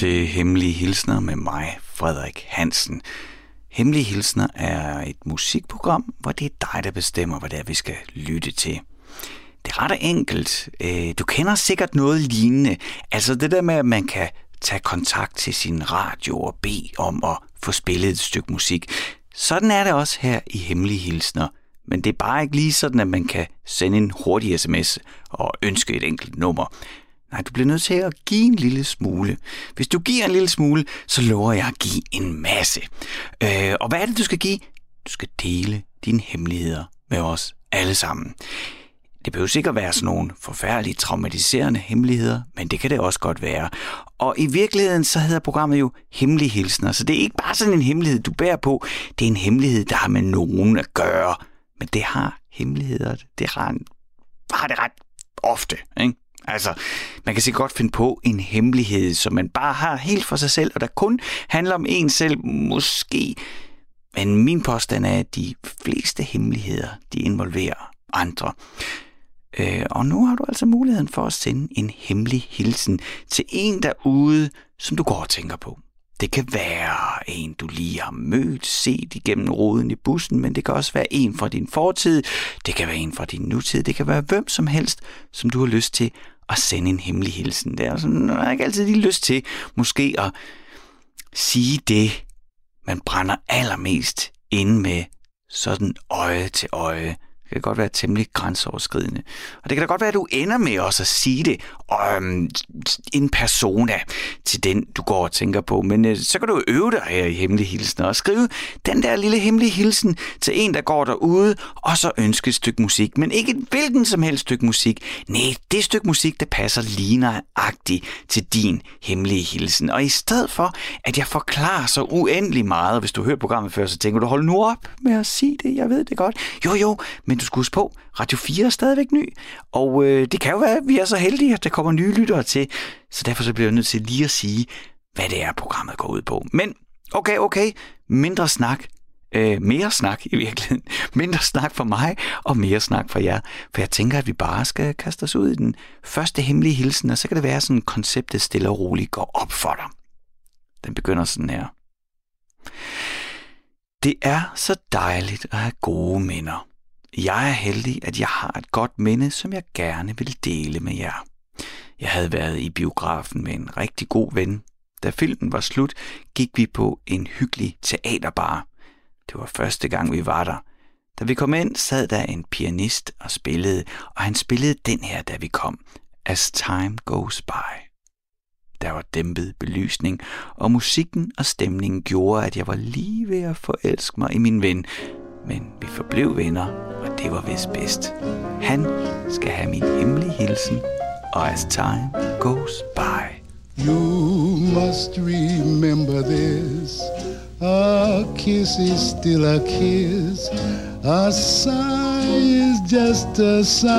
til Hemmelige Hilsner med mig, Frederik Hansen. Hemmelige Hilsner er et musikprogram, hvor det er dig, der bestemmer, hvad det er, vi skal lytte til. Det er ret enkelt. Øh, du kender sikkert noget lignende. Altså det der med, at man kan tage kontakt til sin radio og bede om at få spillet et stykke musik. Sådan er det også her i Hemmelige Hilsner. Men det er bare ikke lige sådan, at man kan sende en hurtig sms og ønske et enkelt nummer. Nej, du bliver nødt til at give en lille smule. Hvis du giver en lille smule, så lover jeg at give en masse. Øh, og hvad er det, du skal give? Du skal dele dine hemmeligheder med os alle sammen. Det behøver sikkert være sådan nogle forfærdelige, traumatiserende hemmeligheder, men det kan det også godt være. Og i virkeligheden så hedder programmet jo Hemmelige Hilsner, så det er ikke bare sådan en hemmelighed, du bærer på. Det er en hemmelighed, der har med nogen at gøre. Men det har hemmeligheder, det har, har det ret ofte. Ikke? Altså, man kan sikkert godt finde på en hemmelighed, som man bare har helt for sig selv, og der kun handler om en selv, måske. Men min påstand er, at de fleste hemmeligheder, de involverer andre. Øh, og nu har du altså muligheden for at sende en hemmelig hilsen til en derude, som du går og tænker på. Det kan være en, du lige har mødt, set igennem ruden i bussen, men det kan også være en fra din fortid, det kan være en fra din nutid, det kan være hvem som helst, som du har lyst til at sende en hemmelig hilsen. Det er sådan, har ikke altid lige lyst til måske at sige det, man brænder allermest inde med sådan øje til øje det kan godt være temmelig grænseoverskridende. Og det kan da godt være, at du ender med også at sige det øhm, en persona til den, du går og tænker på. Men øh, så kan du øve dig her i Hemmelig Hilsen og skrive den der lille hemmelige hilsen til en, der går derude, og så ønske et stykke musik. Men ikke et hvilken som helst stykke musik. Nej, det stykke musik, der passer lige nøjagtigt til din hemmelige hilsen. Og i stedet for, at jeg forklarer så uendelig meget, hvis du hører programmet før, så tænker du, hold nu op med at sige det, jeg ved det godt. Jo, jo, men du skal huske på, Radio 4 er stadigvæk ny, og øh, det kan jo være, at vi er så heldige, at der kommer nye lyttere til, så derfor så bliver jeg nødt til lige at sige, hvad det er, programmet går ud på. Men okay, okay, mindre snak, øh, mere snak i virkeligheden. Mindre snak for mig, og mere snak for jer. For jeg tænker, at vi bare skal kaste os ud i den første hemmelige hilsen, og så kan det være, sådan konceptet stille og roligt går op for dig. Den begynder sådan her. Det er så dejligt at have gode minder. Jeg er heldig, at jeg har et godt minde, som jeg gerne vil dele med jer. Jeg havde været i biografen med en rigtig god ven. Da filmen var slut, gik vi på en hyggelig teaterbar. Det var første gang, vi var der. Da vi kom ind, sad der en pianist og spillede, og han spillede den her, da vi kom. As Time Goes By. Der var dæmpet belysning, og musikken og stemningen gjorde, at jeg var lige ved at forelske mig i min ven, men vi forblev venner, og det var vist bedst. Han skal have min hemmelige hilsen, as time goes by. You must remember this. A kiss is still a kiss. A sigh is just a sigh.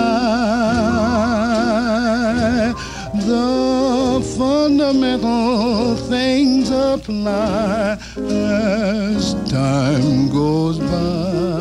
The fundamental things apply as time goes by.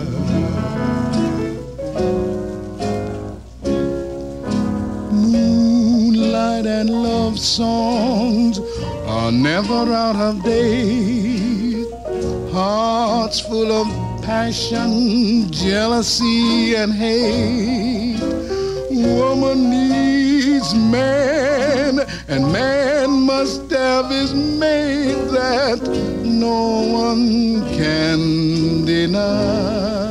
And love songs are never out of date. Hearts full of passion, jealousy, and hate. Woman needs man, and man must have his mate that no one can deny.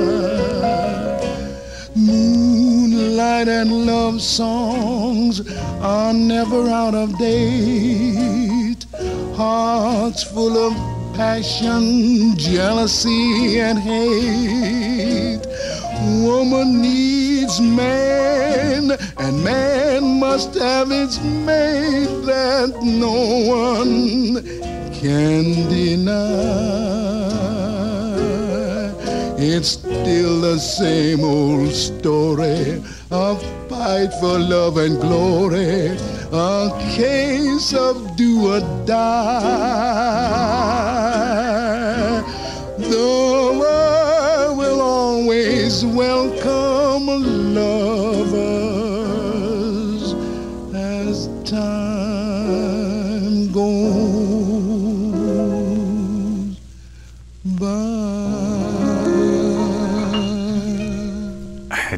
and love songs are never out of date. Hearts full of passion, jealousy, and hate. Woman needs man, and man must have its mate that no one can deny. It's still the same old story a fight for love and glory, a case of do or die. The world will always welcome lovers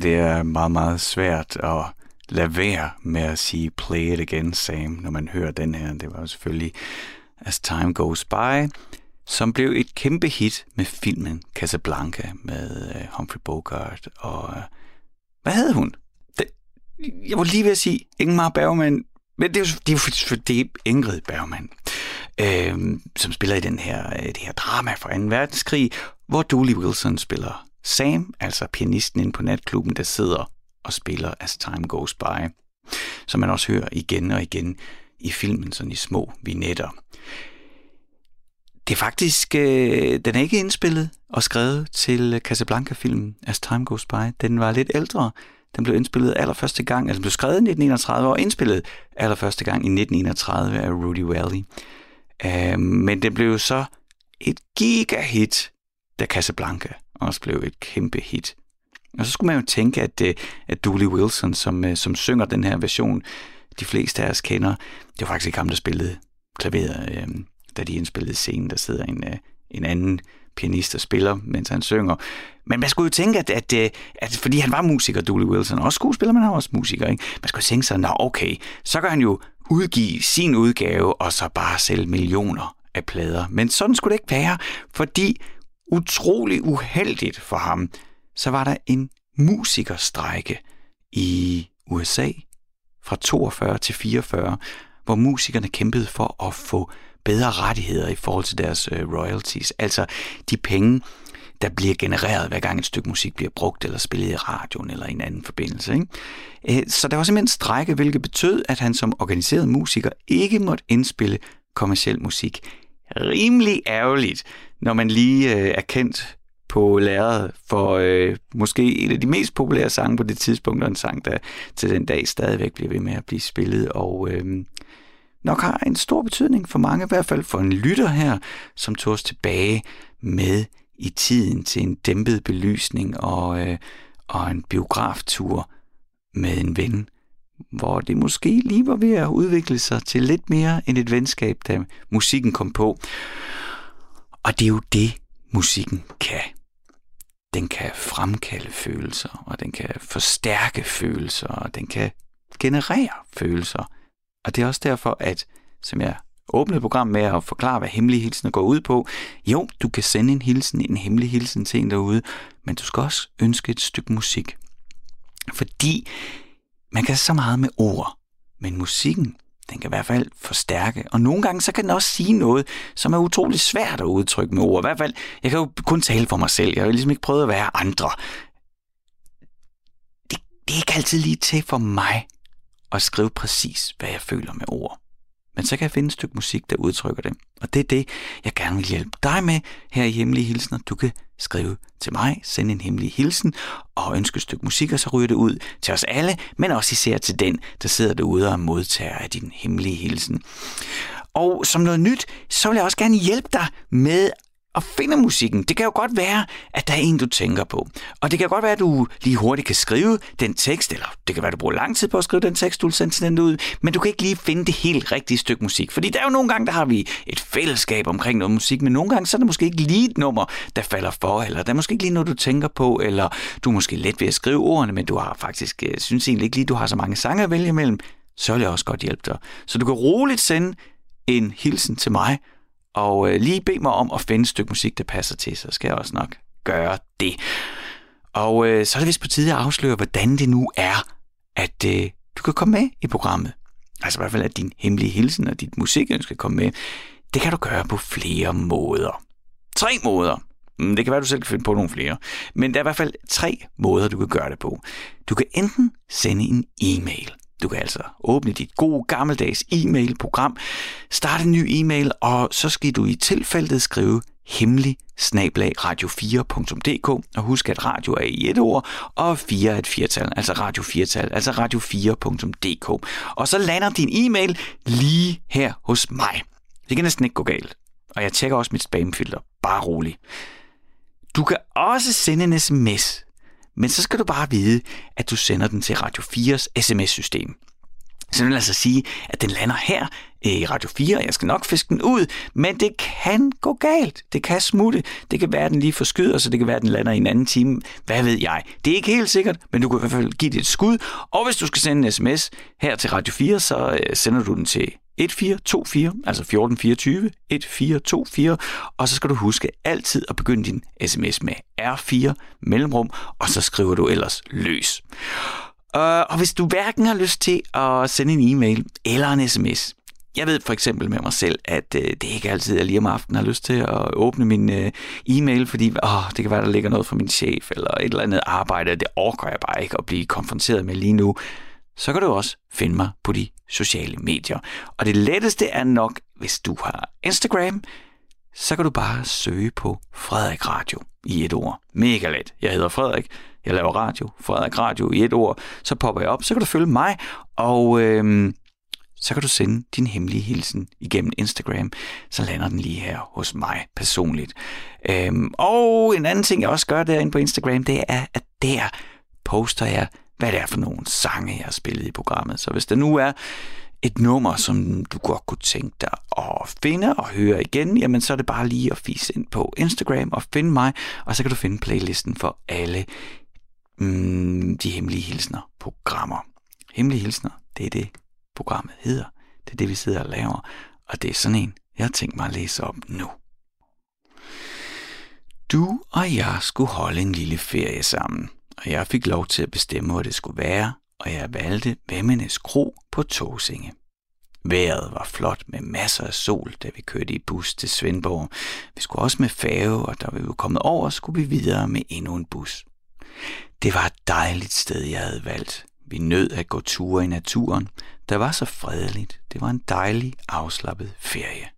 Det er meget, meget svært at lade være med at sige play it again, Sam, når man hører den her. Det var jo selvfølgelig As Time Goes By, som blev et kæmpe hit med filmen Casablanca med øh, Humphrey Bogart og... Uh, hvad havde hun? Det, jeg var lige ved at sige Ingmar Bergman, men det er jo, det er for det er Ingrid Bergman, øh, som spiller i den her, øh, det her drama fra 2. verdenskrig, hvor Dooley Wilson spiller Sam, altså pianisten inde på natklubben, der sidder og spiller As Time Goes By, som man også hører igen og igen i filmen, sådan i små vignetter. Det er faktisk, øh, den er ikke indspillet og skrevet til Casablanca-filmen As Time Goes By. Den var lidt ældre. Den blev indspillet allerførste gang, altså den blev skrevet i 1931 og indspillet allerførste gang i 1931 af Rudy Valley. Øh, men det blev så et giga-hit, da Casablanca også blev et kæmpe hit. Og så skulle man jo tænke, at, øh, at Dooley Wilson, som, øh, som synger den her version, de fleste af os kender, det var faktisk ikke ham, der spillede klaveret, øh, da de indspillede scenen. Der sidder en, øh, en anden pianist og spiller, mens han synger. Men man skulle jo tænke, at, at, at, at fordi han var musiker, Dooley Wilson, og også skuespiller, men han var også musiker, ikke? man skulle tænke sig, nå okay, så kan han jo udgive sin udgave, og så bare sælge millioner af plader. Men sådan skulle det ikke være, fordi utrolig uheldigt for ham, så var der en musikerstrække i USA fra 42 til 44, hvor musikerne kæmpede for at få bedre rettigheder i forhold til deres øh, royalties, altså de penge, der bliver genereret, hver gang et stykke musik bliver brugt eller spillet i radioen eller i en anden forbindelse. Ikke? Øh, så der var simpelthen en strække, hvilket betød, at han som organiseret musiker ikke måtte indspille kommersiel musik. Rimelig ærgerligt, når man lige øh, er kendt på lærredet for øh, måske en af de mest populære sange på det tidspunkt, og en sang, der til den dag stadigvæk bliver ved med at blive spillet, og øh, nok har en stor betydning for mange, i hvert fald for en lytter her, som tog os tilbage med i tiden til en dæmpet belysning og, øh, og en biograftur med en ven, hvor det måske lige var ved at udvikle sig til lidt mere end et venskab, da musikken kom på. Og det er jo det, musikken kan. Den kan fremkalde følelser, og den kan forstærke følelser, og den kan generere følelser. Og det er også derfor, at, som jeg åbnede program med at forklare, hvad hemmelige hilsener går ud på. Jo, du kan sende en hilsen, en hemmelig hilsen til en derude, men du skal også ønske et stykke musik. Fordi man kan så meget med ord, men musikken, den kan i hvert fald forstærke. Og nogle gange, så kan den også sige noget, som er utrolig svært at udtrykke med ord. I hvert fald, jeg kan jo kun tale for mig selv. Jeg har ligesom ikke prøvet at være andre. Det, det er ikke altid lige til for mig at skrive præcis, hvad jeg føler med ord. Men så kan jeg finde et stykke musik, der udtrykker det. Og det er det, jeg gerne vil hjælpe dig med her i Hemmelige Hilsner. Du kan skrive til mig, sende en hemmelig hilsen og ønske et stykke musik, og så ryger det ud til os alle, men også især til den, der sidder derude og modtager af din hemmelige hilsen. Og som noget nyt, så vil jeg også gerne hjælpe dig med og finder musikken. Det kan jo godt være, at der er en, du tænker på. Og det kan godt være, at du lige hurtigt kan skrive den tekst, eller det kan være, at du bruger lang tid på at skrive den tekst, du vil sende til den ud, men du kan ikke lige finde det helt rigtige stykke musik. Fordi der er jo nogle gange, der har vi et fællesskab omkring noget musik, men nogle gange så er det måske ikke lige et nummer, der falder for, eller der er måske ikke lige noget, du tænker på, eller du er måske let ved at skrive ordene, men du har faktisk, øh, synes egentlig ikke lige, du har så mange sange at vælge imellem, så vil jeg også godt hjælpe dig. Så du kan roligt sende en hilsen til mig, og øh, lige bed mig om at finde et stykke musik, der passer til, så skal jeg også nok gøre det. Og øh, så er det vist på tide at afsløre, hvordan det nu er, at øh, du kan komme med i programmet. Altså i hvert fald, at din hemmelige hilsen og dit musikønske komme med. Det kan du gøre på flere måder. Tre måder. Mm, det kan være, du selv kan finde på nogle flere. Men der er i hvert fald tre måder, du kan gøre det på. Du kan enten sende en e-mail. Du kan altså åbne dit gode gammeldags e-mail-program, starte en ny e-mail, og så skal du i tilfældet skrive hemmelig snablag radio4.dk og husk at radio er i et ord og 4 er et firtal, altså radio 4-tal, altså radio4.dk. Og så lander din e-mail lige her hos mig. Det kan næsten ikke gå galt. Og jeg tjekker også mit spamfilter. Bare rolig. Du kan også sende en sms, men så skal du bare vide, at du sender den til Radio 4's sms-system. Så det vil altså sige, at den lander her øh, i Radio 4, og jeg skal nok fiske den ud, men det kan gå galt. Det kan smutte. Det kan være, at den lige forskyder, så det kan være, at den lander i en anden time. Hvad ved jeg? Det er ikke helt sikkert, men du kan i hvert fald give det et skud. Og hvis du skal sende en sms her til Radio 4, så øh, sender du den til 1424, altså 1424, 1424, og så skal du huske altid at begynde din sms med R4 mellemrum, og så skriver du ellers løs. Øh, og hvis du hverken har lyst til at sende en e-mail eller en sms, jeg ved for eksempel med mig selv, at øh, det ikke altid er lige om aftenen har lyst til at åbne min øh, e-mail, fordi åh, det kan være, der ligger noget fra min chef eller et eller andet arbejde, og det orker jeg bare ikke at blive konfronteret med lige nu så kan du også finde mig på de sociale medier. Og det letteste er nok, hvis du har Instagram, så kan du bare søge på Frederik Radio i et ord. Mega let. Jeg hedder Frederik. Jeg laver radio. Frederik Radio i et ord. Så popper jeg op, så kan du følge mig, og øhm, så kan du sende din hemmelige hilsen igennem Instagram. Så lander den lige her hos mig personligt. Øhm, og en anden ting, jeg også gør derinde på Instagram, det er, at der poster jeg hvad det er for nogle sange, jeg har spillet i programmet. Så hvis der nu er et nummer, som du godt kunne tænke dig at finde og høre igen, jamen så er det bare lige at fise ind på Instagram og finde mig, og så kan du finde playlisten for alle mm, de hemmelige hilsner programmer. Hemmelige hilsner, det er det programmet hedder. Det er det, vi sidder og laver, og det er sådan en, jeg har tænkt mig at læse op nu. Du og jeg skulle holde en lille ferie sammen og jeg fik lov til at bestemme, hvor det skulle være, og jeg valgte Vemmenes Kro på Tåsinge. Vejret var flot med masser af sol, da vi kørte i bus til Svendborg. Vi skulle også med færge, og da vi var kommet over, skulle vi videre med endnu en bus. Det var et dejligt sted, jeg havde valgt. Vi nød at gå ture i naturen. Der var så fredeligt. Det var en dejlig, afslappet ferie.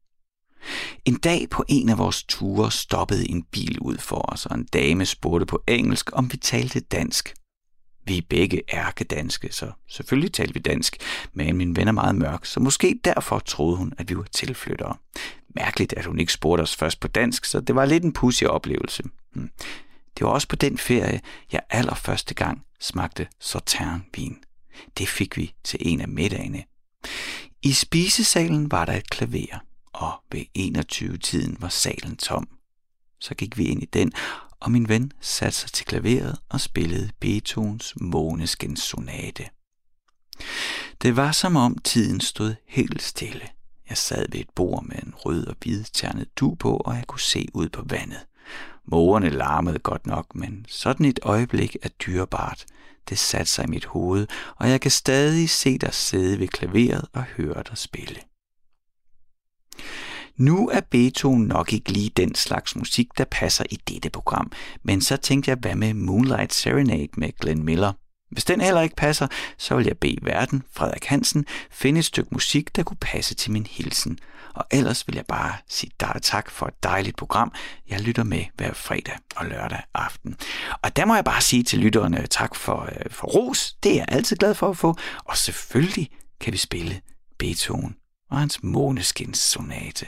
En dag på en af vores ture stoppede en bil ud for os, og en dame spurgte på engelsk, om vi talte dansk. Vi er begge ærkedanske, så selvfølgelig talte vi dansk, men min ven er meget mørk, så måske derfor troede hun, at vi var tilflyttere. Mærkeligt, at hun ikke spurgte os først på dansk, så det var lidt en pussy oplevelse. Hmm. Det var også på den ferie, jeg allerførste gang smagte sauternvin. Det fik vi til en af middagene. I spisesalen var der et klaver og ved 21-tiden var salen tom. Så gik vi ind i den, og min ven satte sig til klaveret og spillede Beethovens Måneskens sonate. Det var som om tiden stod helt stille. Jeg sad ved et bord med en rød og hvid ternet du på, og jeg kunne se ud på vandet. Mågerne larmede godt nok, men sådan et øjeblik er dyrebart. Det satte sig i mit hoved, og jeg kan stadig se dig sidde ved klaveret og høre dig spille. Nu er Beethoven nok ikke lige den slags musik, der passer i dette program, men så tænkte jeg, hvad med Moonlight Serenade med Glenn Miller? Hvis den heller ikke passer, så vil jeg bede verden, Frederik Hansen, finde et stykke musik, der kunne passe til min hilsen. Og ellers vil jeg bare sige dig tak for et dejligt program. Jeg lytter med hver fredag og lørdag aften. Og der må jeg bare sige til lytterne tak for, øh, for ros. Det er jeg altid glad for at få. Og selvfølgelig kan vi spille Beethoven og hans måneskins sonate.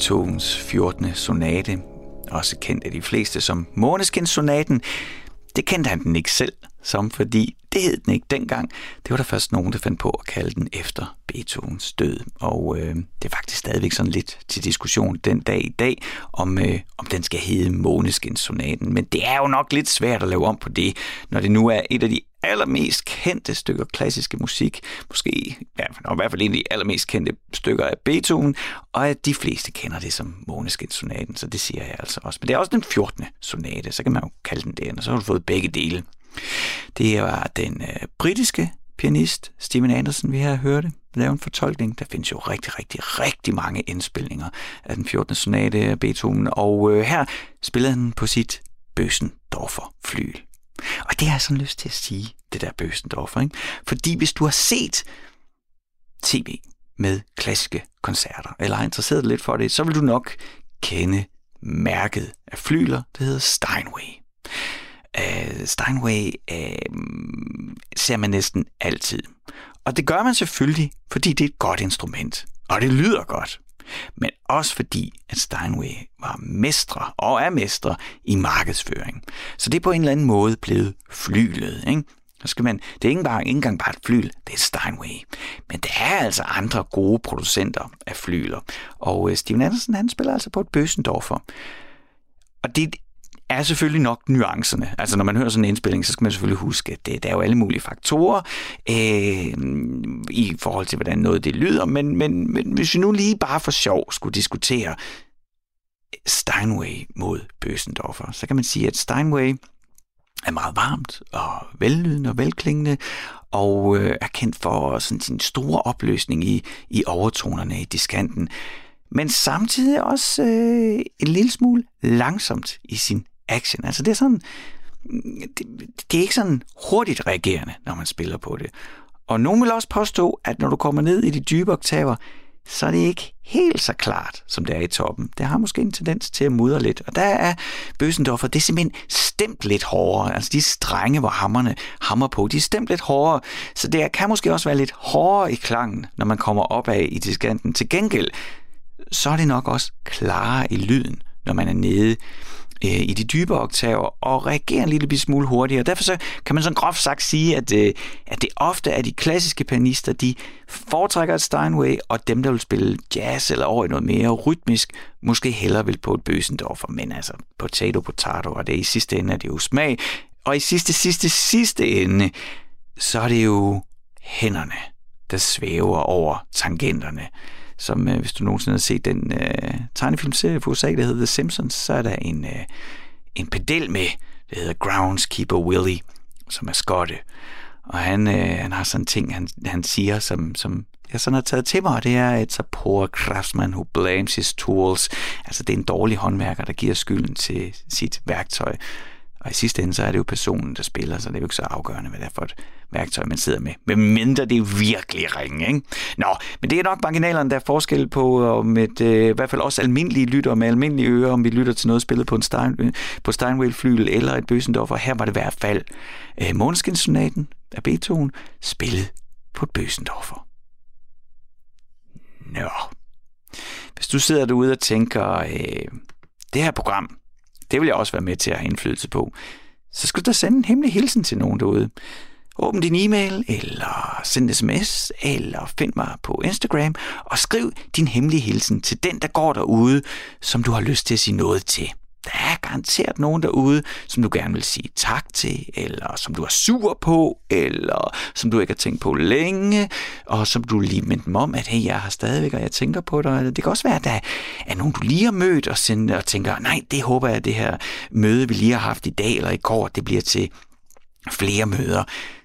Beethovens 14. sonate, også kendt af de fleste som Måneskin-sonaten. Det kendte han den ikke selv som, fordi det hed den ikke dengang. Det var der først nogen, der fandt på at kalde den efter Beethovens død. Og øh, det er faktisk stadigvæk sådan lidt til diskussion den dag i dag, om, øh, om den skal hedde Måneskinssonaten. Men det er jo nok lidt svært at lave om på det, når det nu er et af de allermest kendte stykker klassiske musik, måske ja, i hvert fald en af de allermest kendte stykker af Beethoven, og at de fleste kender det som Måneskin-sonaten, så det siger jeg altså også. Men det er også den 14. sonate, så kan man jo kalde den det, og så har du fået begge dele. Det var den øh, britiske pianist Steven Anderson, vi har hørt det, lave en fortolkning. Der findes jo rigtig, rigtig, rigtig mange indspilninger af den 14. sonate af Beethoven, og øh, her spillede han på sit Bøsendorfer flyl. Og det har jeg sådan lyst til at sige, det der Bøsendorfer. Ikke? Fordi hvis du har set tv med klassiske koncerter, eller har interesseret dig lidt for det, så vil du nok kende mærket af flyler, det hedder Steinway. Uh, Steinway uh, ser man næsten altid. Og det gør man selvfølgelig, fordi det er et godt instrument, og det lyder godt men også fordi, at Steinway var mestre og er mestre i markedsføring. Så det er på en eller anden måde blevet flylet. Ikke? Så skal man, det er ikke, bare, ikke engang bare et flyl, det er Steinway. Men der er altså andre gode producenter af flyler. Og øh, Steven Andersen, han spiller altså på et Bøsendorfer. Og det er selvfølgelig nok nuancerne. Altså når man hører sådan en indspilling, så skal man selvfølgelig huske, at det, der er jo alle mulige faktorer øh, i forhold til, hvordan noget det lyder. Men, men, men hvis vi nu lige bare for sjov skulle diskutere Steinway mod Bösendorfer, så kan man sige, at Steinway er meget varmt og vellydende og velklingende, og øh, er kendt for sådan, sin store opløsning i, i overtonerne i diskanten, men samtidig også øh, en lille smule langsomt i sin action. Altså det er sådan, det, det er ikke sådan hurtigt reagerende, når man spiller på det. Og nogen vil også påstå, at når du kommer ned i de dybe oktaver, så er det ikke helt så klart, som det er i toppen. Det har måske en tendens til at mudre lidt. Og der er Bøsendorfer, det er simpelthen stemt lidt hårdere. Altså de strenge, hvor hammerne hammer på, de er stemt lidt hårdere. Så det kan måske også være lidt hårdere i klangen, når man kommer opad i diskanten. Til gengæld, så er det nok også klarere i lyden, når man er nede øh, i de dybe oktaver og reagerer en lille smule hurtigere. Derfor så kan man sådan groft sagt sige, at, øh, at det ofte er de klassiske pianister, de foretrækker et Steinway, og dem, der vil spille jazz eller over i noget mere rytmisk, måske hellere vil på et Bøsendorfer, men altså potato, potato, og det i sidste ende er det jo smag. Og i sidste, sidste, sidste ende, så er det jo hænderne, der svæver over tangenterne som øh, hvis du nogensinde har set den øh, tegnefilmserie på USA, der hedder The Simpsons, så er der en, øh, en pedel med, der hedder Groundskeeper Willie, som er skotte. Og han, øh, han har sådan en ting, han, han siger, som, som jeg sådan har taget til mig, og det er, et så poor craftsman who blames his tools. Altså, det er en dårlig håndværker, der giver skylden til sit værktøj. Og i sidste ende, så er det jo personen, der spiller, så det er jo ikke så afgørende, hvad det er for et værktøj, man sidder med. Men mindre det er virkelig ringe, ikke? Nå, men det er nok marginalerne, der er forskel på, om et, øh, i hvert fald også almindelige lytter med almindelige ører, om vi lytter til noget spillet på en Stein, øh, på Steinway-flyl eller et Bøsendorfer. Her var det i hvert fald øh, Måneskinsonaten af Beethoven, spillet på et Bøsendorfer. Nå. Hvis du sidder derude og tænker, øh, det her program, det vil jeg også være med til at have indflydelse på. Så skal du da sende en hemmelig hilsen til nogen derude. Åbn din e-mail, eller send sms, eller find mig på Instagram, og skriv din hemmelige hilsen til den, der går derude, som du har lyst til at sige noget til. Der er garanteret nogen derude, som du gerne vil sige tak til, eller som du er sur på, eller som du ikke har tænkt på længe, og som du lige mindte dem om, at hey, jeg har stadigvæk, og jeg tænker på dig. Det kan også være, at der er nogen, du lige har mødt, og, sender, og tænker, nej, det håber jeg, at det her møde, vi lige har haft i dag eller i går, det bliver til flere møder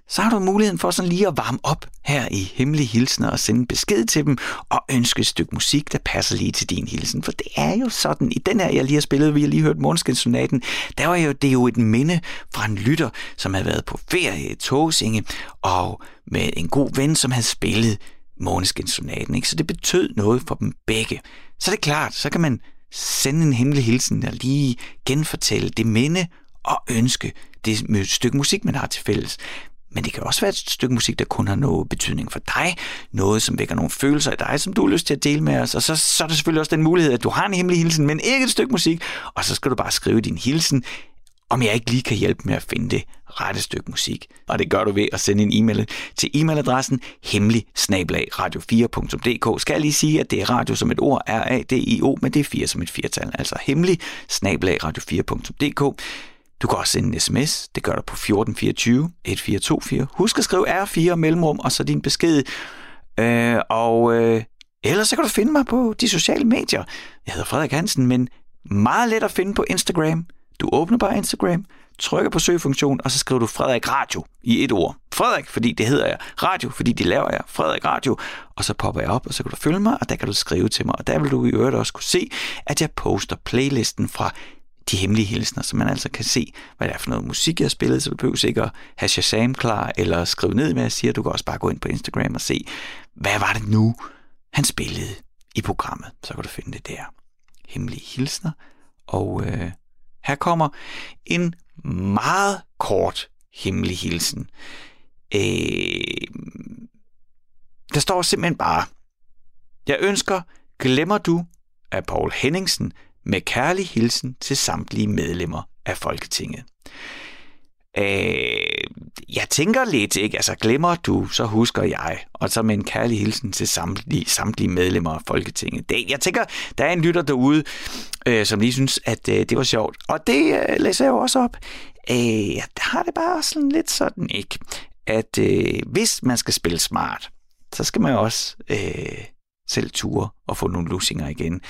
så har du muligheden for sådan lige at varme op her i Hemmelige Hilsner og sende besked til dem og ønske et stykke musik, der passer lige til din hilsen. For det er jo sådan, i den her, jeg lige har spillet, vi har lige hørt Måneskenssonaten, der var jo, det er jo et minde fra en lytter, som havde været på ferie i Tåsinge, og med en god ven, som havde spillet Måneskenssonaten. Ikke? Så det betød noget for dem begge. Så det er klart, så kan man sende en hemmelig hilsen og lige genfortælle det minde og ønske det stykke musik, man har til fælles. Men det kan også være et stykke musik, der kun har noget betydning for dig. Noget, som vækker nogle følelser i dig, som du har lyst til at dele med os. Og så, så er der selvfølgelig også den mulighed, at du har en hemmelig hilsen, men ikke et stykke musik. Og så skal du bare skrive din hilsen om jeg ikke lige kan hjælpe med at finde det rette stykke musik. Og det gør du ved at sende en e-mail til e-mailadressen hemmelig radio4.dk. Skal jeg lige sige, at det er radio som et ord, R-A-D-I-O, men det er 4 som et firtal, altså hemmelig radio4.dk. Du kan også sende en sms. Det gør du på 1424 1424. Husk at skrive R4 mellemrum og så din besked. Øh, og øh, ellers så kan du finde mig på de sociale medier. Jeg hedder Frederik Hansen, men meget let at finde på Instagram. Du åbner bare Instagram, trykker på søgefunktionen, og så skriver du Frederik Radio i et ord. Frederik, fordi det hedder jeg. Radio, fordi det laver jeg. Frederik Radio. Og så popper jeg op, og så kan du følge mig, og der kan du skrive til mig. Og der vil du i øvrigt også kunne se, at jeg poster playlisten fra de hemmelige hilsner, så man altså kan se, hvad det er for noget musik, jeg har spillet, så du behøver ikke at have Shazam klar, eller skrive ned, hvad jeg siger. Du kan også bare gå ind på Instagram og se, hvad var det nu, han spillede i programmet. Så kan du finde det der. Hemmelige hilsner. Og øh, her kommer en meget kort hemmelig hilsen. Øh, der står simpelthen bare, jeg ønsker, glemmer du af Paul Henningsen med kærlig hilsen til samtlige medlemmer af Folketinget. Øh, jeg tænker lidt, ikke? Altså, glemmer du, så husker jeg. Og så med en kærlig hilsen til samtlige, samtlige medlemmer af Folketinget. Det, jeg tænker, der er en lytter derude, øh, som lige synes, at øh, det var sjovt. Og det øh, læser jeg jo også op. Øh, jeg har det bare sådan lidt sådan, ikke? At øh, hvis man skal spille smart, så skal man jo også øh, selv ture og få nogle lusinger igen.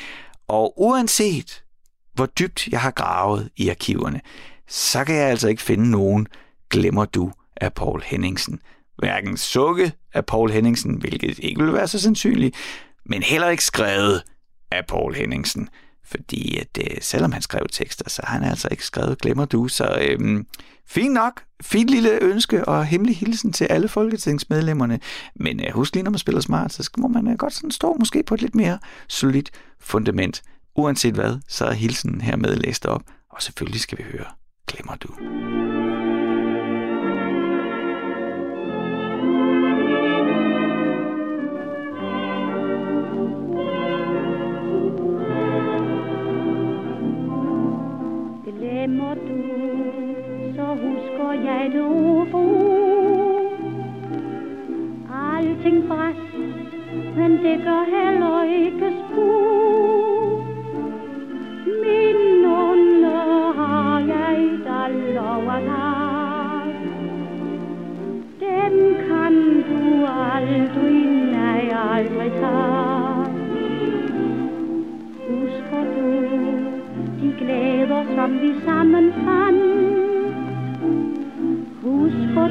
Og uanset hvor dybt jeg har gravet i arkiverne, så kan jeg altså ikke finde nogen Glemmer du af Paul Henningsen. Hverken sukke af Paul Henningsen, hvilket ikke vil være så sandsynligt, men heller ikke skrevet af Paul Henningsen. Fordi at, øh, selvom han skrev tekster, så har han altså ikke skrevet Glemmer du. Så øhm, fint nok, fint lille ønske og hemmelig hilsen til alle folketingsmedlemmerne. Men uh, husk lige, når man spiller smart, så må man uh, godt sådan stå måske på et lidt mere solidt fundament. Uanset hvad, så er hilsen hermed læst op. Og selvfølgelig skal vi høre Glemmer du. Jeg du Alting bræst, men det gør heller ikke spor. Minderne har jeg, der lover dig. Dem kan du aldrig, nej, aldrig tage. Husker du, de glæder, som vi sammen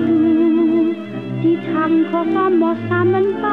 ถึงที่ทำขอความเหมาะสมมันไป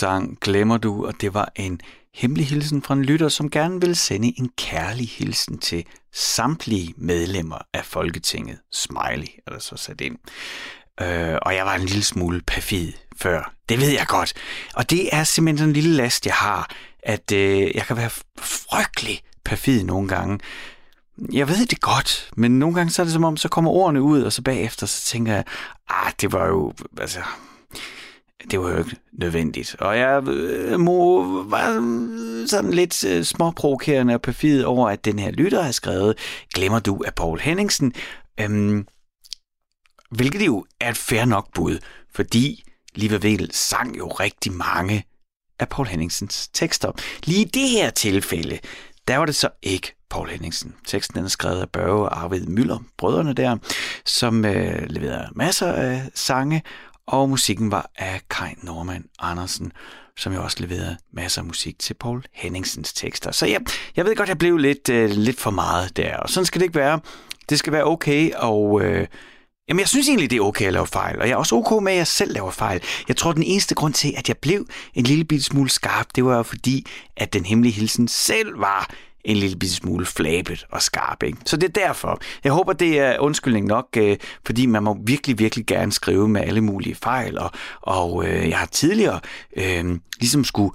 sang Glemmer du, og det var en hemmelig hilsen fra en lytter, som gerne vil sende en kærlig hilsen til samtlige medlemmer af Folketinget. Smiley er der så sat ind. Øh, og jeg var en lille smule perfid før. Det ved jeg godt. Og det er simpelthen en lille last, jeg har, at øh, jeg kan være frygtelig perfid nogle gange. Jeg ved det godt, men nogle gange så er det som om, så kommer ordene ud, og så bagefter så tænker jeg, ah, det var jo, altså, det var jo ikke nødvendigt. Og jeg øh, må var sådan lidt øh, småprovokerende og perfid over, at den her lytter har skrevet, glemmer du af Paul Henningsen, øhm, hvilket jo er et fair nok bud, fordi Liva Vel sang jo rigtig mange af Paul Henningsens tekster. Lige i det her tilfælde, der var det så ikke Paul Henningsen. Teksten den er skrevet af Børge og Arvid Møller, brødrene der, som øh, leverede masser af sange, og musikken var af Kai Norman Andersen, som jo også leverede masser af musik til Paul Henningsens tekster. Så ja, jeg ved godt, jeg blev lidt, øh, lidt for meget der, og sådan skal det ikke være. Det skal være okay, og øh, jamen, jeg synes egentlig, det er okay at lave fejl, og jeg er også okay med, at jeg selv laver fejl. Jeg tror, den eneste grund til, at jeg blev en lille bitte smule skarp, det var fordi, at den hemmelige hilsen selv var en lille bitte smule flabet og skarp. Ikke? Så det er derfor. Jeg håber, det er undskyldning nok, øh, fordi man må virkelig, virkelig gerne skrive med alle mulige fejl, og, og øh, jeg har tidligere øh, ligesom skulle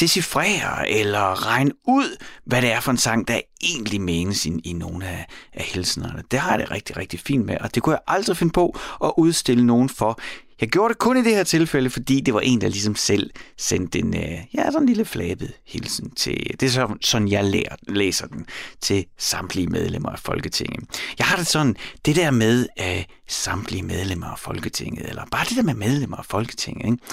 decifrere eller regne ud, hvad det er for en sang, der egentlig menes i, i nogle af, af hilsenerne. Det har jeg det rigtig, rigtig fint med, og det kunne jeg aldrig finde på at udstille nogen for. Jeg gjorde det kun i det her tilfælde, fordi det var en, der ligesom selv sendte en, øh, ja, sådan en lille flabet hilsen til, det er så, sådan, jeg lærer, læser den, til samtlige medlemmer af Folketinget. Jeg har det sådan, det der med øh, samtlige medlemmer af Folketinget, eller bare det der med medlemmer af Folketinget, ikke?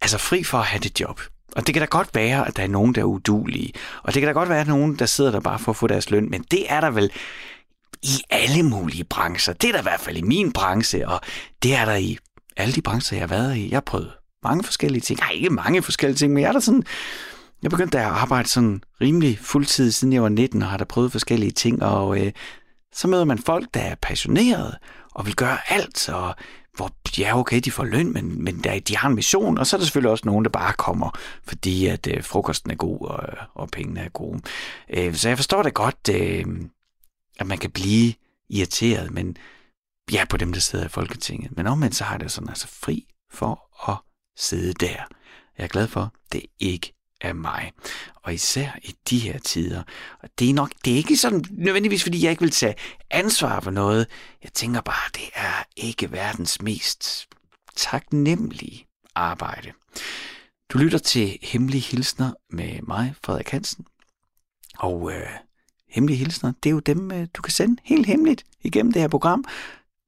altså fri for at have det job. Og det kan da godt være, at der er nogen, der er udulige. Og det kan da godt være, at der nogen, der sidder der bare for at få deres løn. Men det er der vel i alle mulige brancher. Det er der i hvert fald i min branche, og det er der i alle de brancher, jeg har været i. Jeg har prøvet mange forskellige ting. Nej, ikke mange forskellige ting, men jeg er der sådan... Jeg begyndte at arbejde sådan rimelig fuldtid, siden jeg var 19, og har da prøvet forskellige ting, og øh, så møder man folk, der er passionerede, og vil gøre alt, og hvor ja, okay, de får løn, men, men der, de har en mission, og så er der selvfølgelig også nogen, der bare kommer, fordi at øh, frokosten er god, og, og pengene er gode. Øh, så jeg forstår det godt, øh, at man kan blive irriteret, men ja, på dem, der sidder i Folketinget. Men omvendt så har det sådan altså fri for at sidde der. Jeg er glad for, at det ikke af mig. Og især i de her tider. Og det er nok, det er ikke sådan nødvendigvis, fordi jeg ikke vil tage ansvar for noget. Jeg tænker bare, det er ikke verdens mest taknemmelige arbejde. Du lytter til Hemmelige Hilsner med mig, Frederik Hansen. Og øh, Hemmelige Hilsner, det er jo dem, øh, du kan sende helt hemmeligt igennem det her program.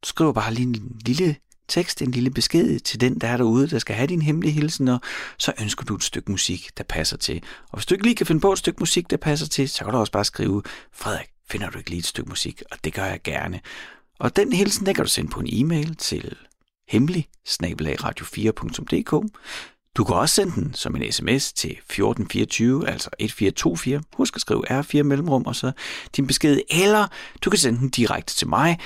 Du skriver bare lige en lille tekst, en lille besked til den, der er derude, der skal have din hemmelige hilsen, og så ønsker du et stykke musik, der passer til. Og hvis du ikke lige kan finde på et stykke musik, der passer til, så kan du også bare skrive, Frederik, finder du ikke lige et stykke musik? Og det gør jeg gerne. Og den hilsen, der kan du sende på en e-mail til hemmelig radio4.dk. Du kan også sende den som en sms til 1424, altså 1424. Husk at skrive R4 mellemrum og så din besked. Eller du kan sende den direkte til mig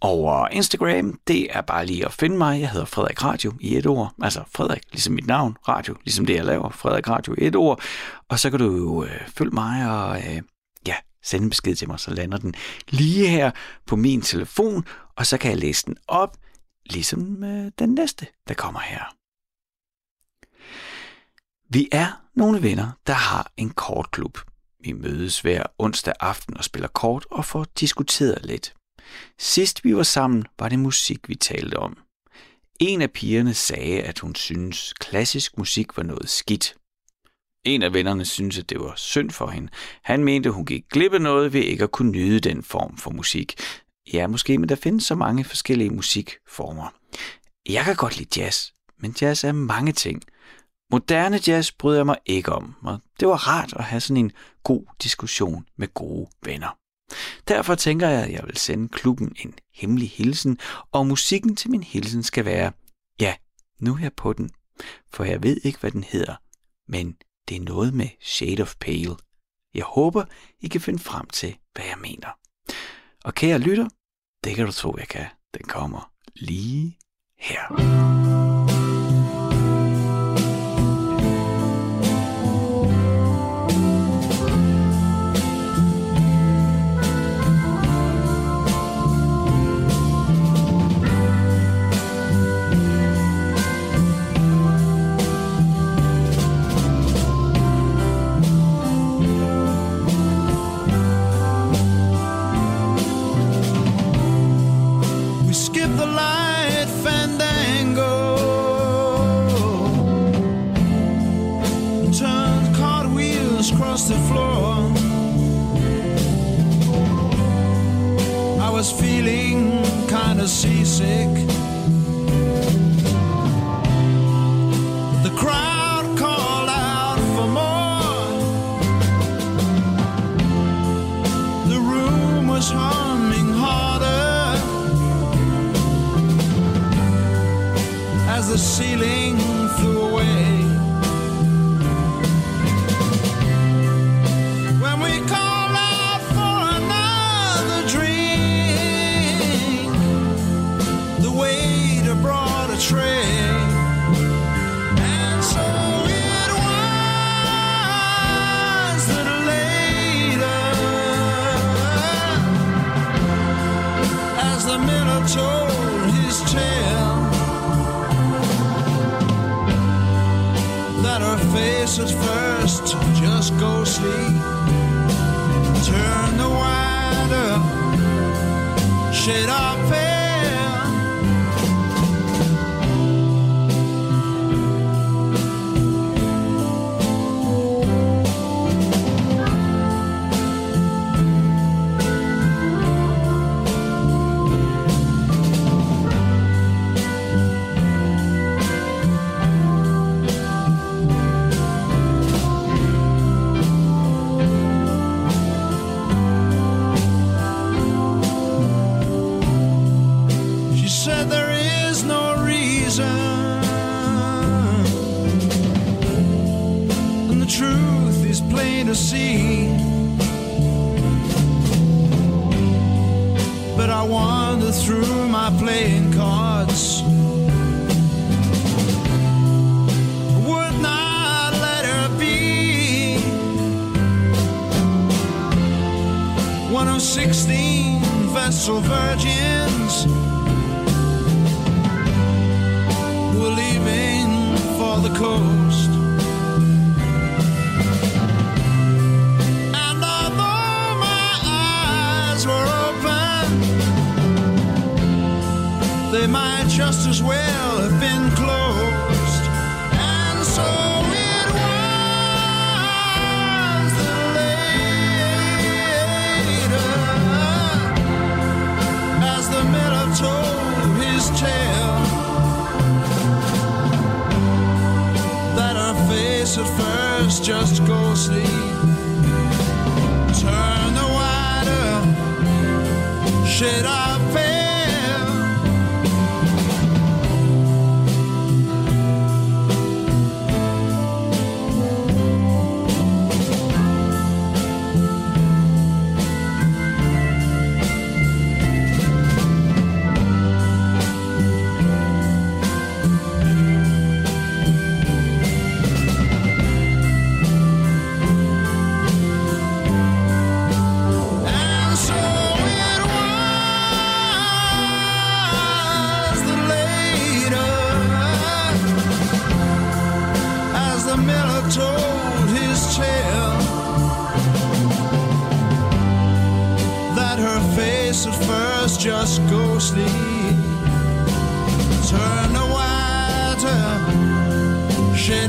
over Instagram. Det er bare lige at finde mig. Jeg hedder Frederik Radio i et ord. Altså Frederik, ligesom mit navn. Radio, ligesom det jeg laver. Frederik Radio i et ord. Og så kan du jo øh, følge mig og øh, ja, sende en besked til mig, så lander den lige her på min telefon, og så kan jeg læse den op, ligesom øh, den næste, der kommer her. Vi er nogle venner, der har en kortklub. Vi mødes hver onsdag aften og spiller kort og får diskuteret lidt. Sidst vi var sammen, var det musik, vi talte om. En af pigerne sagde, at hun synes, klassisk musik var noget skidt. En af vennerne syntes, at det var synd for hende. Han mente, hun gik glip af noget ved ikke at kunne nyde den form for musik. Ja, måske, men der findes så mange forskellige musikformer. Jeg kan godt lide jazz, men jazz er mange ting. Moderne jazz bryder jeg mig ikke om, og det var rart at have sådan en god diskussion med gode venner. Derfor tænker jeg, at jeg vil sende klubben en hemmelig hilsen, og musikken til min hilsen skal være, ja, nu er jeg på den, for jeg ved ikke, hvad den hedder, men det er noget med Shade of Pale. Jeg håber, I kan finde frem til, hvad jeg mener. Og kære lytter, det kan du tro, jeg kan. Den kommer lige her. the light fandango. Turned cartwheels across the floor. I was feeling kinda seasick. The crowd. house. Would not let her be. One of sixteen vessel virgins were leaving for the coast. just as well have been closed. And so. it was. The later, as the miller told his tale that our face at first just ghostly turn the wider shade. Our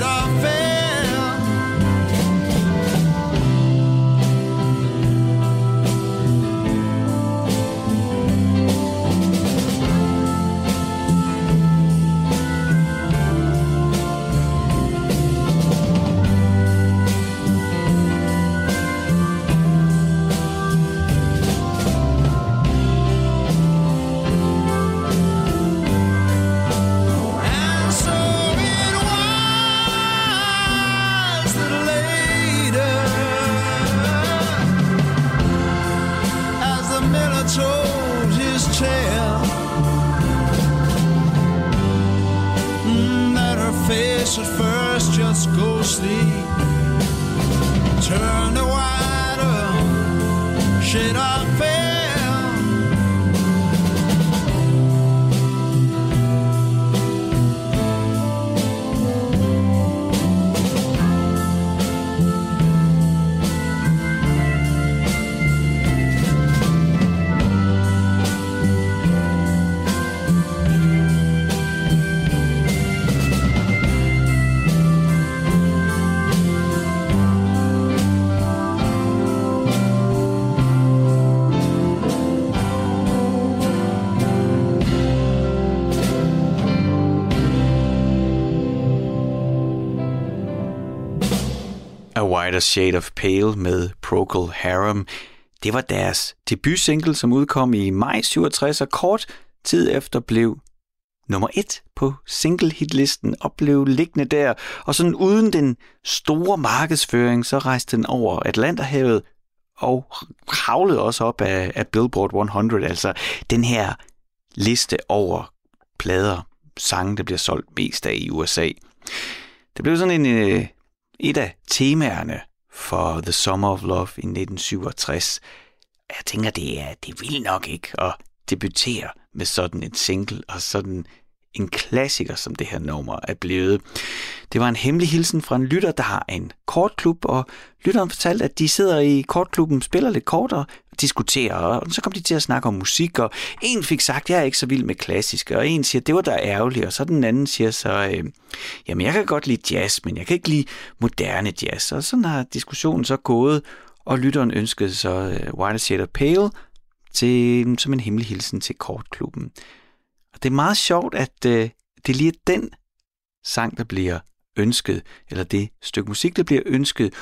of veil White Shade of Pale med Procol Harum. Det var deres debutsingle, som udkom i maj 67, og kort tid efter blev nummer et på single-hitlisten og blev liggende der. Og sådan uden den store markedsføring, så rejste den over Atlanterhavet og kravlede også op af, af Billboard 100, altså den her liste over plader, sange, der bliver solgt mest af i USA. Det blev sådan en, øh, et af temaerne for The Summer of Love i 1967. Jeg tænker, det er, det vil nok ikke at debutere med sådan et single og sådan en klassiker, som det her nummer er blevet. Det var en hemmelig hilsen fra en lytter, der har en kortklub, og lytteren fortalte, at de sidder i kortklubben, spiller lidt kort og diskuterer, og så kom de til at snakke om musik, og en fik sagt, jeg er ikke så vild med klassisk, og en siger, det var da ærgerligt, og så den anden siger så, øh, jamen jeg kan godt lide jazz, men jeg kan ikke lide moderne jazz, og sådan har diskussionen så gået, og lytteren ønskede så øh, White Shade of Pale til, som en hemmelig hilsen til kortklubben. Det er meget sjovt, at øh, det er lige den sang, der bliver ønsket, eller det stykke musik, der bliver ønsket,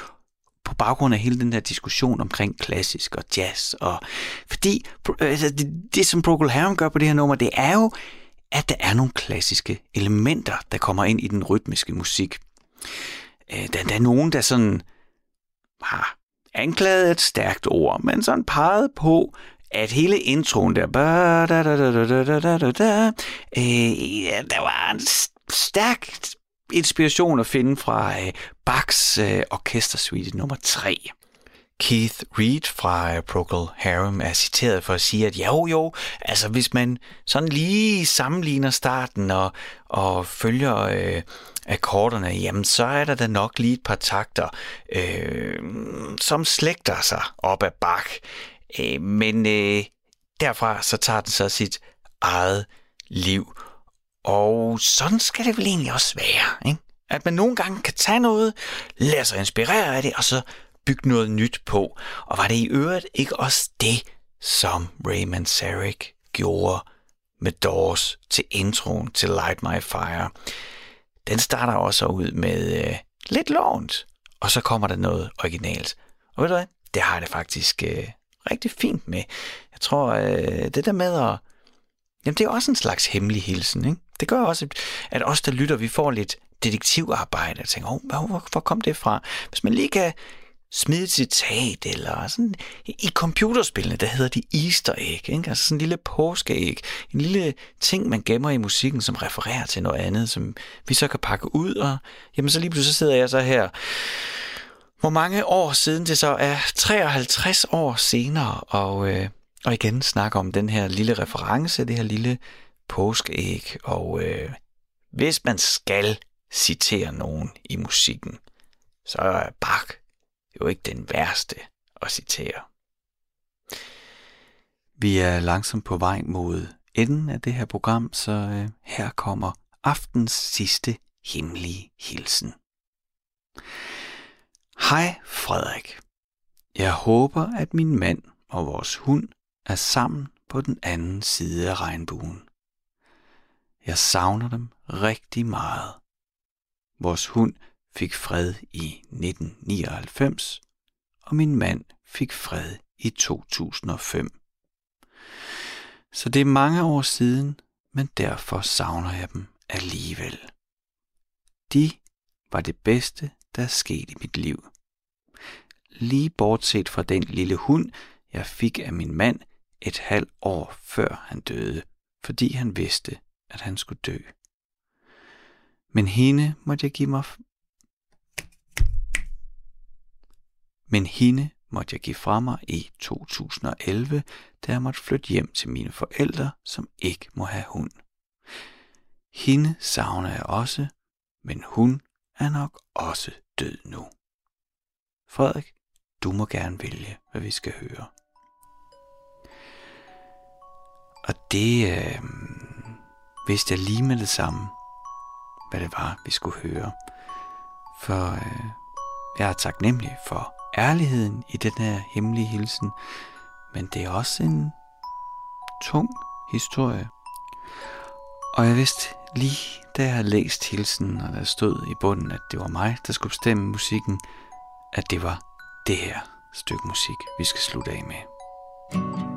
på baggrund af hele den der diskussion omkring klassisk og jazz. Og fordi altså, det, det, som Procol Harum gør på det her nummer, det er jo, at der er nogle klassiske elementer, der kommer ind i den rytmiske musik. Øh, der, der er nogen, der sådan har anklaget et stærkt ord, men sådan peget på, at hele introen der, øh, der var en stærk inspiration at finde fra øh, Bachs øh, orkestersuite nummer 3. Keith Reed fra øh, Procol Harum er citeret for at sige, at jo jo, altså hvis man sådan lige sammenligner starten og, og følger øh, akkorderne, jamen så er der da nok lige et par takter, øh, som slægter sig op af Bach. Øh, men øh, derfra så tager den så sit eget liv. Og sådan skal det vel egentlig også være, ikke? At man nogle gange kan tage noget, lade sig inspirere af det, og så bygge noget nyt på. Og var det i øvrigt ikke også det, som Raymond Sarek gjorde med Doors til introen til Light My Fire? Den starter også ud med øh, lidt lånt, og så kommer der noget originalt. Og ved du hvad? Det har det faktisk øh, rigtig fint med. Jeg tror, øh, det der med at... Jamen, det er også en slags hemmelig hilsen, ikke? Det gør også, at os, der lytter, vi får lidt detektivarbejde og tænker, oh, hvor, hvor kom det fra? Hvis man lige kan smide et citat, eller sådan, i computerspillene, der hedder de easter egg, ikke? altså sådan en lille påskeæg, en lille ting, man gemmer i musikken, som refererer til noget andet, som vi så kan pakke ud, og jamen så lige pludselig sidder jeg så her, hvor mange år siden det så er 53 år senere, og, øh, og igen snakker om den her lille reference, det her lille påskeæg, og øh, hvis man skal citere nogen i musikken, så er Bach jo ikke den værste at citere. Vi er langsomt på vej mod enden af det her program, så øh, her kommer aftens sidste hemmelige hilsen. Hej Frederik. Jeg håber, at min mand og vores hund er sammen på den anden side af regnbuen. Jeg savner dem rigtig meget. Vores hund fik fred i 1999, og min mand fik fred i 2005. Så det er mange år siden, men derfor savner jeg dem alligevel. De var det bedste, der skete i mit liv. Lige bortset fra den lille hund, jeg fik af min mand, et halvt år før han døde, fordi han vidste, at han skulle dø. Men hende måtte jeg give mig... Men hende måtte jeg give fra mig i 2011, da jeg måtte flytte hjem til mine forældre, som ikke må have hund. Hende savner jeg også, men hun er nok også død nu. Frederik, du må gerne vælge, hvad vi skal høre. Og det øh, vidste jeg lige med det samme, hvad det var, vi skulle høre. For øh, jeg er taknemmelig for ærligheden i den her hemmelige hilsen, men det er også en tung historie. Og jeg vidste lige, da jeg havde læst hilsen, og der stod i bunden, at det var mig, der skulle bestemme musikken, at det var det her stykke musik, vi skal slutte af med.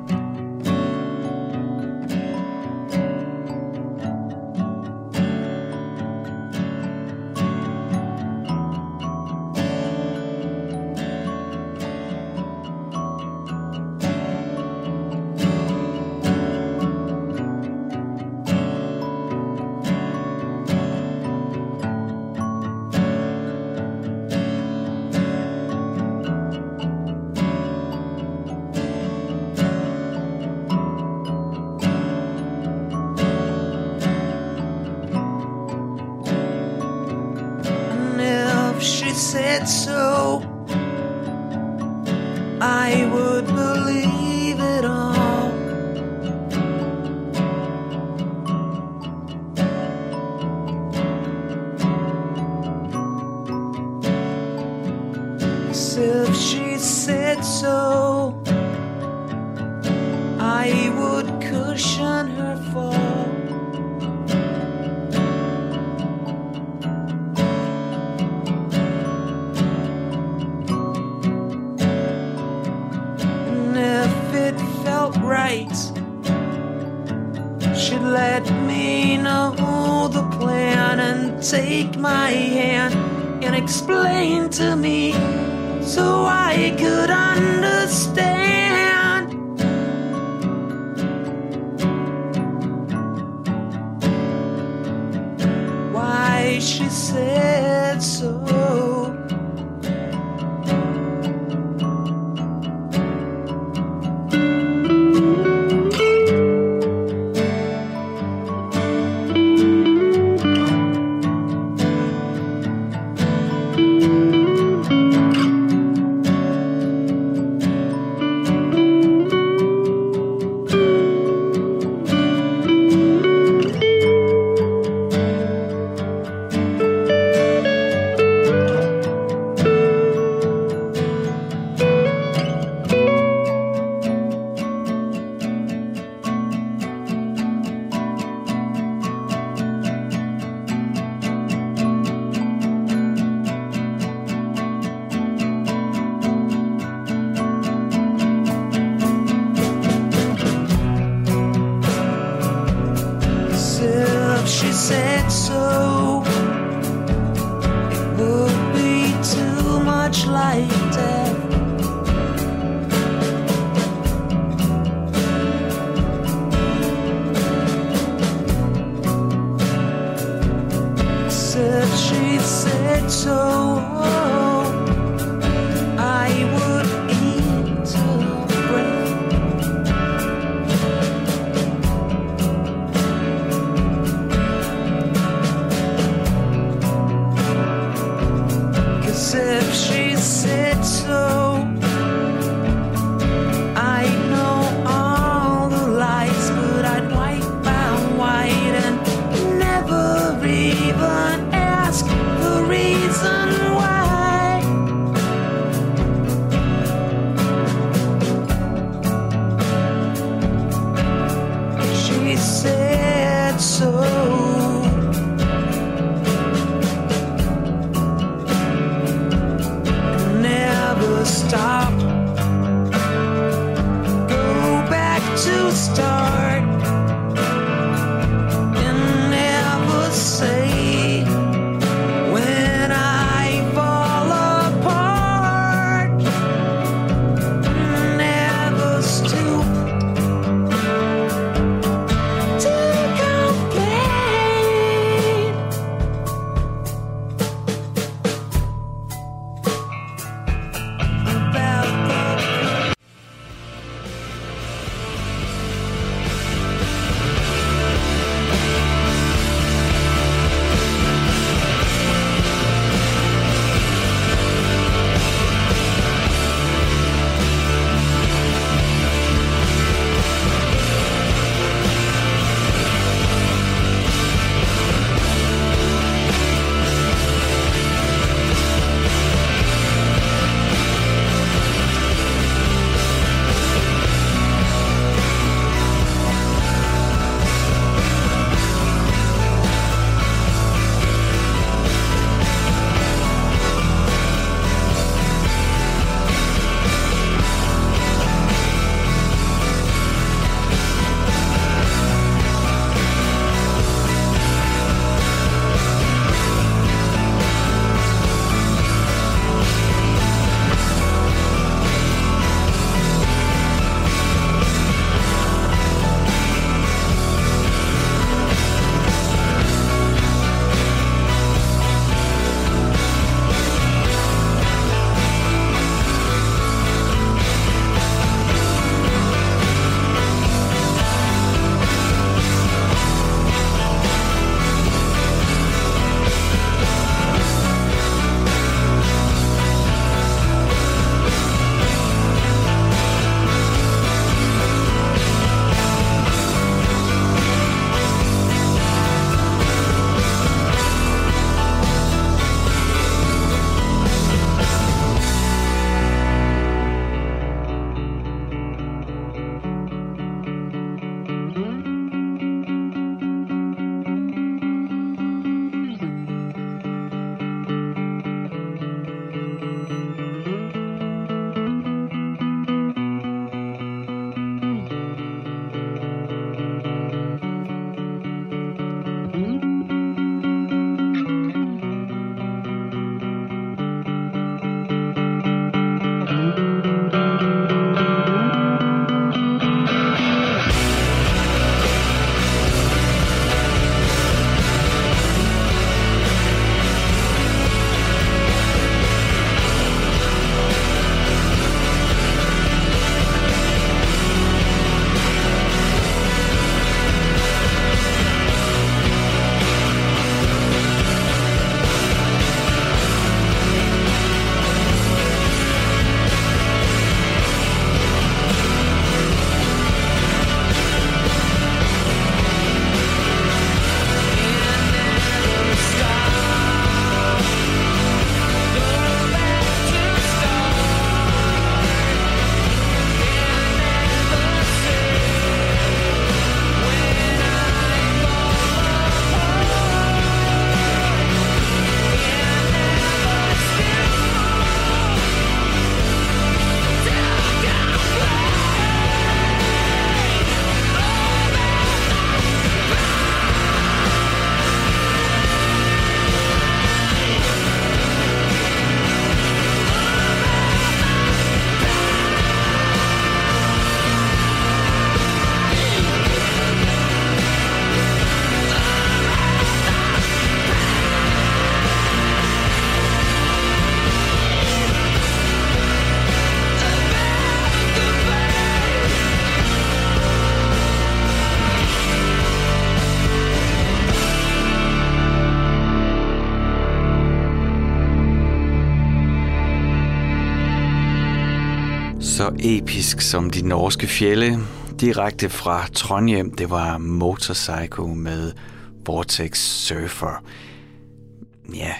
Som de norske fjelle. Direkte fra Trondheim, det var Motorcycle med Vortex Surfer. Ja,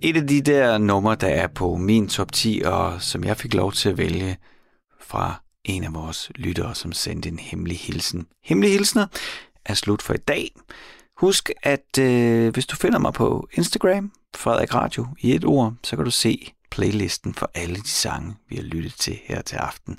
et af de der numre, der er på min top 10, og som jeg fik lov til at vælge fra en af vores lyttere, som sendte en hemmelig hilsen. Hemmelig hilsner er slut for i dag. Husk, at øh, hvis du finder mig på Instagram, Frederik Radio i et ord, så kan du se playlisten for alle de sange, vi har lyttet til her til aften.